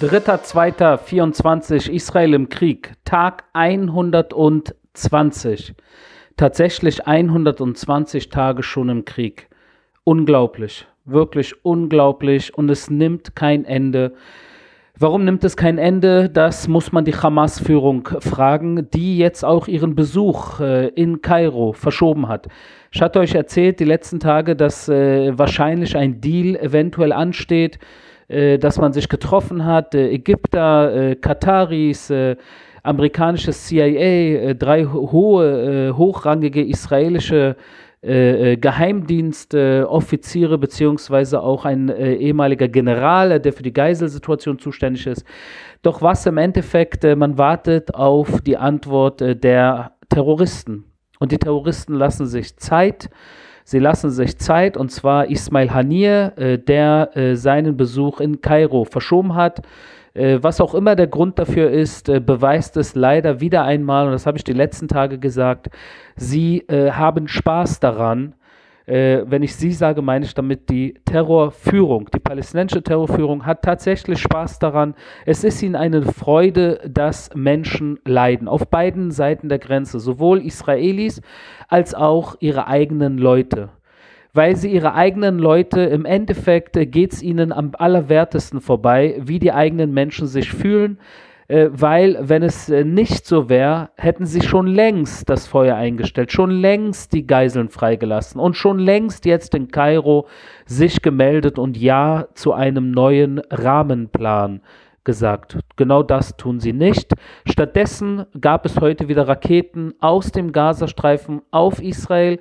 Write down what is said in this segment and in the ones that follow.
3.2.24 Israel im Krieg, Tag 120. Tatsächlich 120 Tage schon im Krieg. Unglaublich, wirklich unglaublich und es nimmt kein Ende. Warum nimmt es kein Ende? Das muss man die Hamas-Führung fragen, die jetzt auch ihren Besuch äh, in Kairo verschoben hat. Ich hatte euch erzählt die letzten Tage, dass äh, wahrscheinlich ein Deal eventuell ansteht dass man sich getroffen hat, äh, Ägypter, äh, Kataris, äh, amerikanisches CIA, äh, drei hohe, äh, hochrangige israelische Geheimdienstoffiziere beziehungsweise auch ein ehemaliger General, der für die Geiselsituation zuständig ist. Doch was im Endeffekt, man wartet auf die Antwort der Terroristen. Und die Terroristen lassen sich Zeit. Sie lassen sich Zeit, und zwar Ismail Hanir, äh, der äh, seinen Besuch in Kairo verschoben hat. Äh, was auch immer der Grund dafür ist, äh, beweist es leider wieder einmal, und das habe ich die letzten Tage gesagt, sie äh, haben Spaß daran, äh, wenn ich sie sage, meine ich damit die Terrorführung. Die palästinensische Terrorführung hat tatsächlich Spaß daran. Es ist ihnen eine Freude, dass Menschen leiden. Auf beiden Seiten der Grenze. Sowohl Israelis als auch ihre eigenen Leute weil sie ihre eigenen Leute, im Endeffekt äh, geht es ihnen am allerwertesten vorbei, wie die eigenen Menschen sich fühlen, äh, weil wenn es äh, nicht so wäre, hätten sie schon längst das Feuer eingestellt, schon längst die Geiseln freigelassen und schon längst jetzt in Kairo sich gemeldet und Ja zu einem neuen Rahmenplan gesagt. Genau das tun sie nicht. Stattdessen gab es heute wieder Raketen aus dem Gazastreifen auf Israel.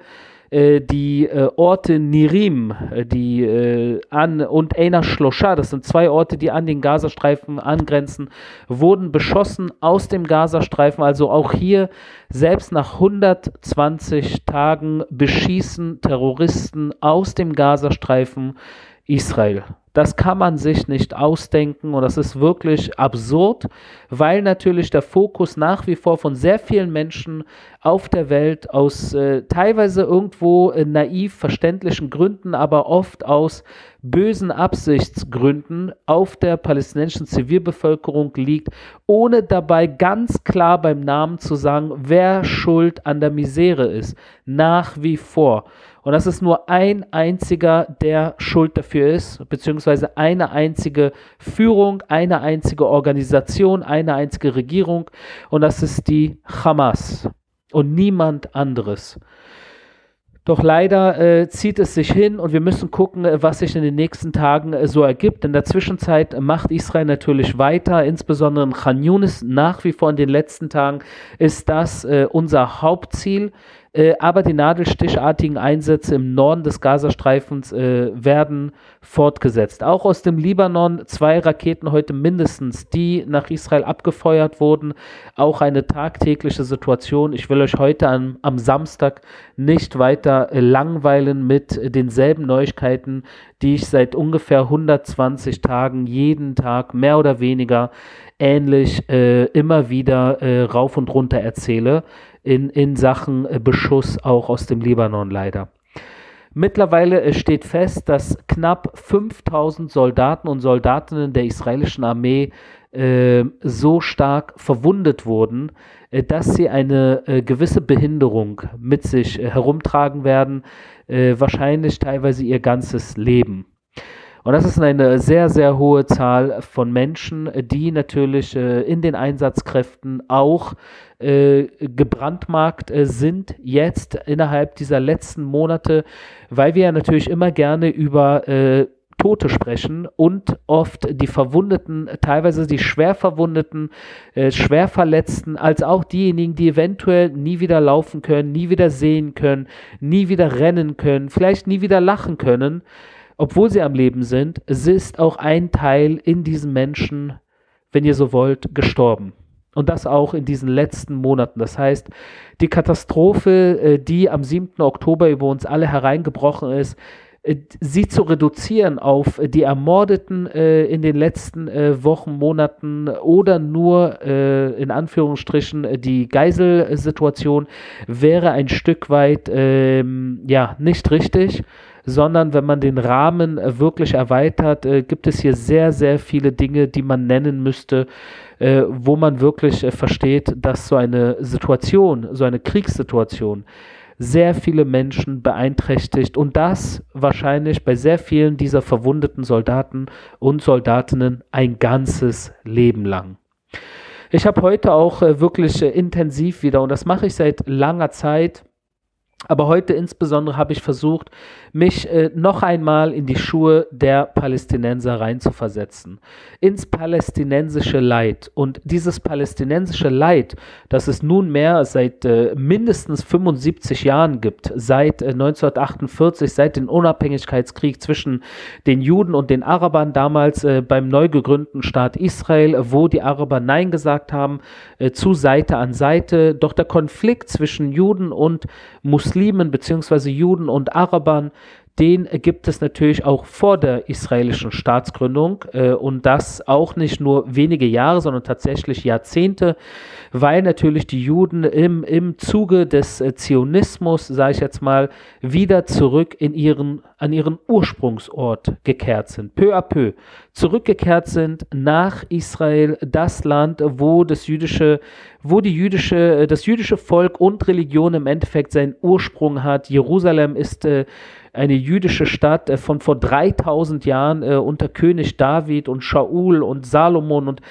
Äh, die äh, Orte Nirim äh, die, an, und Eina Shlosha, das sind zwei Orte, die an den Gazastreifen angrenzen, wurden beschossen aus dem Gazastreifen. Also auch hier, selbst nach 120 Tagen, beschießen Terroristen aus dem Gazastreifen Israel. Das kann man sich nicht ausdenken und das ist wirklich absurd, weil natürlich der Fokus nach wie vor von sehr vielen Menschen auf der Welt aus äh, teilweise irgendwo äh, naiv verständlichen Gründen, aber oft aus bösen Absichtsgründen auf der palästinensischen Zivilbevölkerung liegt, ohne dabei ganz klar beim Namen zu sagen, wer schuld an der Misere ist. Nach wie vor. Und das ist nur ein einziger, der schuld dafür ist, beziehungsweise eine einzige Führung, eine einzige Organisation, eine einzige Regierung. Und das ist die Hamas und niemand anderes. Doch leider äh, zieht es sich hin und wir müssen gucken, äh, was sich in den nächsten Tagen äh, so ergibt. In der Zwischenzeit macht Israel natürlich weiter, insbesondere in Khan Yunis nach wie vor in den letzten Tagen ist das äh, unser Hauptziel. Äh, aber die nadelstichartigen Einsätze im Norden des Gazastreifens äh, werden fortgesetzt. Auch aus dem Libanon zwei Raketen heute mindestens, die nach Israel abgefeuert wurden. Auch eine tagtägliche Situation. Ich will euch heute am, am Samstag nicht weiter äh, langweilen mit denselben Neuigkeiten, die ich seit ungefähr 120 Tagen jeden Tag mehr oder weniger ähnlich äh, immer wieder rauf und runter erzähle in, in Sachen äh, Beschuss auch aus dem Libanon leider. Mittlerweile äh, steht fest, dass knapp 5000 Soldaten und Soldatinnen der israelischen Armee äh, so stark verwundet wurden, äh, dass sie eine gewisse Behinderung mit sich herumtragen werden, wahrscheinlich teilweise ihr ganzes Leben. Und das ist eine sehr, sehr hohe Zahl von Menschen, die natürlich äh, in den Einsatzkräften auch äh, gebrandmarkt äh, sind jetzt innerhalb dieser letzten Monate, weil wir ja natürlich immer gerne über Tote sprechen und oft die Verwundeten, teilweise die schwer Verwundeten, äh, schwer Verletzten, als auch diejenigen, die eventuell nie wieder laufen können, nie wieder sehen können, nie wieder rennen können, vielleicht nie wieder lachen können obwohl sie am Leben sind, ist auch ein Teil in diesen Menschen, wenn ihr so wollt, gestorben. Und das auch in diesen letzten Monaten. Das heißt, die Katastrophe, äh, die am 7. Oktober über uns alle hereingebrochen ist, äh, sie zu reduzieren auf die Ermordeten äh, in den letzten Wochen, Monaten oder nur in Anführungsstrichen die Geiselsituation wäre ein Stück weit ähm, ja nicht richtig sondern wenn man den Rahmen äh, wirklich erweitert, äh, gibt es hier sehr, sehr viele Dinge, die man nennen müsste, äh, wo man wirklich versteht, dass so eine Situation, so eine Kriegssituation sehr viele Menschen beeinträchtigt und das wahrscheinlich bei sehr vielen dieser verwundeten Soldaten und Soldatinnen ein ganzes Leben lang. Ich habe heute auch wirklich intensiv wieder, und das mache ich seit langer Zeit, aber heute insbesondere habe ich versucht, mich äh, noch einmal in die Schuhe der Palästinenser reinzuversetzen, ins palästinensische Leid. Und dieses palästinensische Leid, das es nunmehr seit äh, mindestens 75 Jahren gibt, seit äh, 1948, seit dem Unabhängigkeitskrieg zwischen den Juden und den Arabern, damals äh, beim neu gegründeten Staat Israel, wo die Araber Nein gesagt haben, äh, zu Seite an Seite. Doch der Konflikt zwischen Juden und Muslimen beziehungsweise Juden und Arabern den gibt es natürlich auch vor der israelischen Staatsgründung äh, und das auch nicht nur wenige Jahre, sondern tatsächlich Jahrzehnte, weil natürlich die Juden im, im Zuge des äh, Zionismus, sage ich jetzt mal, wieder zurück in ihren, an ihren Ursprungsort gekehrt sind, peu à peu zurückgekehrt sind nach Israel, das Land, wo das jüdische, wo die jüdische, das jüdische Volk und Religion im Endeffekt seinen Ursprung hat. Jerusalem ist äh, eine jüdische Stadt äh, von vor 3000 Jahren äh, unter König David und Shaul und Salomon und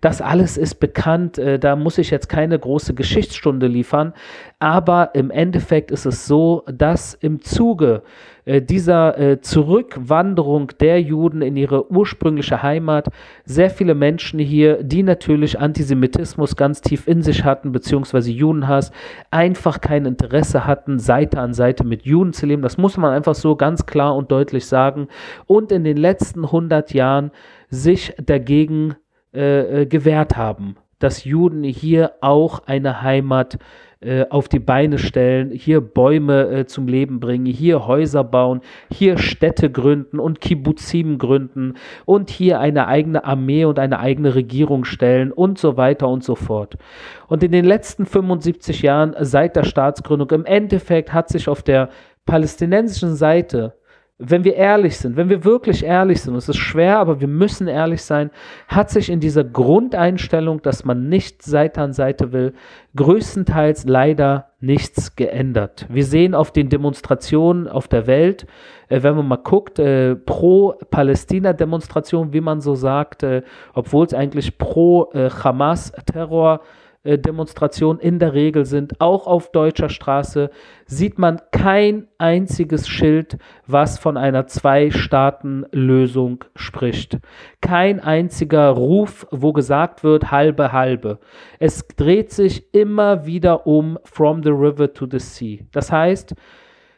das alles ist bekannt. Äh, da muss ich jetzt keine große Geschichtsstunde liefern. Aber im Endeffekt ist es so, dass im Zuge äh, dieser äh, Zurückwanderung der Juden in ihre ursprüngliche Heimat sehr viele Menschen hier, die natürlich Antisemitismus ganz tief in sich hatten, beziehungsweise Judenhass, einfach kein Interesse hatten, Seite an Seite mit Juden zu leben. Das muss man einfach so ganz klar und deutlich sagen. Und in den letzten 100 Jahren sich dagegen äh, äh, gewährt haben, dass Juden hier auch eine Heimat äh, auf die Beine stellen, hier Bäume äh, zum Leben bringen, hier Häuser bauen, hier Städte gründen und Kibbuzim gründen und hier eine eigene Armee und eine eigene Regierung stellen und so weiter und so fort. Und in den letzten 75 Jahren seit der Staatsgründung im Endeffekt hat sich auf der palästinensischen Seite wenn wir ehrlich sind, wenn wir wirklich ehrlich sind, es ist schwer, aber wir müssen ehrlich sein, hat sich in dieser Grundeinstellung, dass man nicht Seite an Seite will, größtenteils leider nichts geändert. Wir sehen auf den Demonstrationen auf der Welt, äh, wenn man mal guckt, äh, pro Palästina-Demonstration, wie man so sagt, äh, obwohl es eigentlich pro äh, Hamas-Terror äh, Demonstrationen in der Regel sind, auch auf deutscher Straße, sieht man kein einziges Schild, was von einer Zwei-Staaten-Lösung spricht. Kein einziger Ruf, wo gesagt wird, halbe, halbe. Es dreht sich immer wieder um from the river to the sea. Das heißt,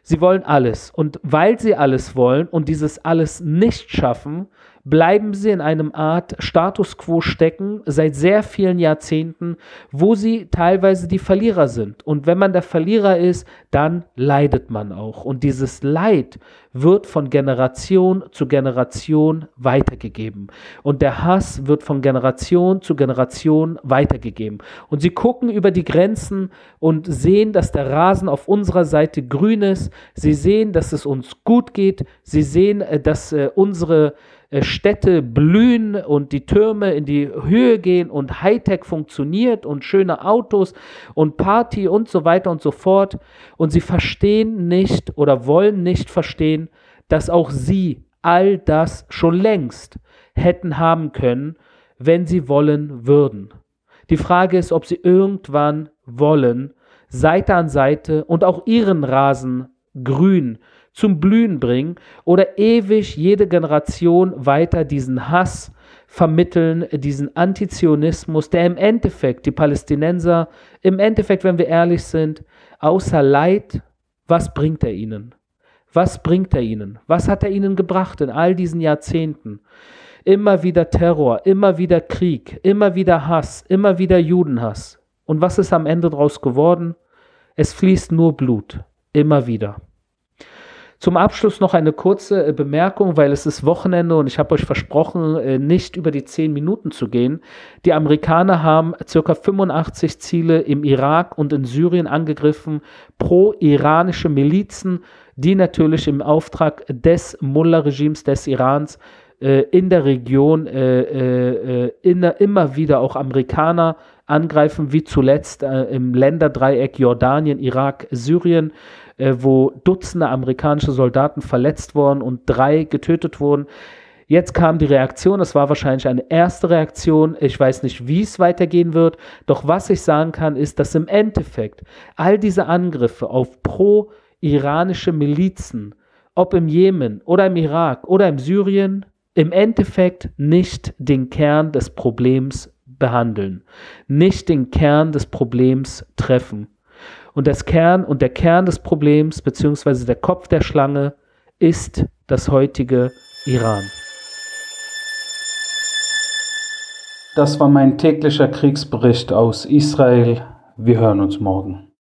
sie wollen alles. Und weil sie alles wollen und dieses alles nicht schaffen, bleiben sie in einem Art Status quo stecken seit sehr vielen Jahrzehnten, wo sie teilweise die Verlierer sind. Und wenn man der Verlierer ist, dann leidet man auch. Und dieses Leid wird von Generation zu Generation weitergegeben. Und der Hass wird von Generation zu Generation weitergegeben. Und sie gucken über die Grenzen und sehen, dass der Rasen auf unserer Seite grün ist. Sie sehen, dass es uns gut geht. Sie sehen, äh, dass äh, unsere Städte blühen und die Türme in die Höhe gehen und Hightech funktioniert und schöne Autos und Party und so weiter und so fort. Und sie verstehen nicht oder wollen nicht verstehen, dass auch sie all das schon längst hätten haben können, wenn sie wollen würden. Die Frage ist, ob sie irgendwann wollen, Seite an Seite und auch ihren Rasen grün zum Blühen bringen oder ewig jede Generation weiter diesen Hass vermitteln, diesen Antizionismus, der im Endeffekt die Palästinenser, im Endeffekt, wenn wir ehrlich sind, außer Leid, was bringt er ihnen? Was bringt er ihnen? Was hat er ihnen gebracht in all diesen Jahrzehnten? Immer wieder Terror, immer wieder Krieg, immer wieder Hass, immer wieder Judenhass. Und was ist am Ende daraus geworden? Es fließt nur Blut, immer wieder. Zum Abschluss noch eine kurze äh, Bemerkung, weil es ist Wochenende und ich habe euch versprochen, äh, nicht über die 10 Minuten zu gehen. Die Amerikaner haben ca. 85 Ziele im Irak und in Syrien angegriffen, pro-iranische Milizen die natürlich im Auftrag des Mullah-Regimes des Irans äh, in der Region äh, äh, in, immer wieder auch Amerikaner angreifen, wie zuletzt äh, im Länderdreieck Jordanien, Irak, Syrien, äh, wo Dutzende amerikanische Soldaten verletzt wurden und drei getötet wurden. Jetzt kam die Reaktion, das war wahrscheinlich eine erste Reaktion. Ich weiß nicht, wie es weitergehen wird. Doch was ich sagen kann, ist, dass im Endeffekt all diese Angriffe auf pro-iranische Milizen, ob im Jemen oder im Irak oder im Syrien, im Endeffekt nicht den Kern des Problems behandeln, nicht den Kern des Problems treffen. Und das Kern und der Kern des Problems beziehungsweise der Kopf der Schlange ist das heutige Iran. Das war mein täglicher Kriegsbericht aus Israel. Wir hören uns morgen.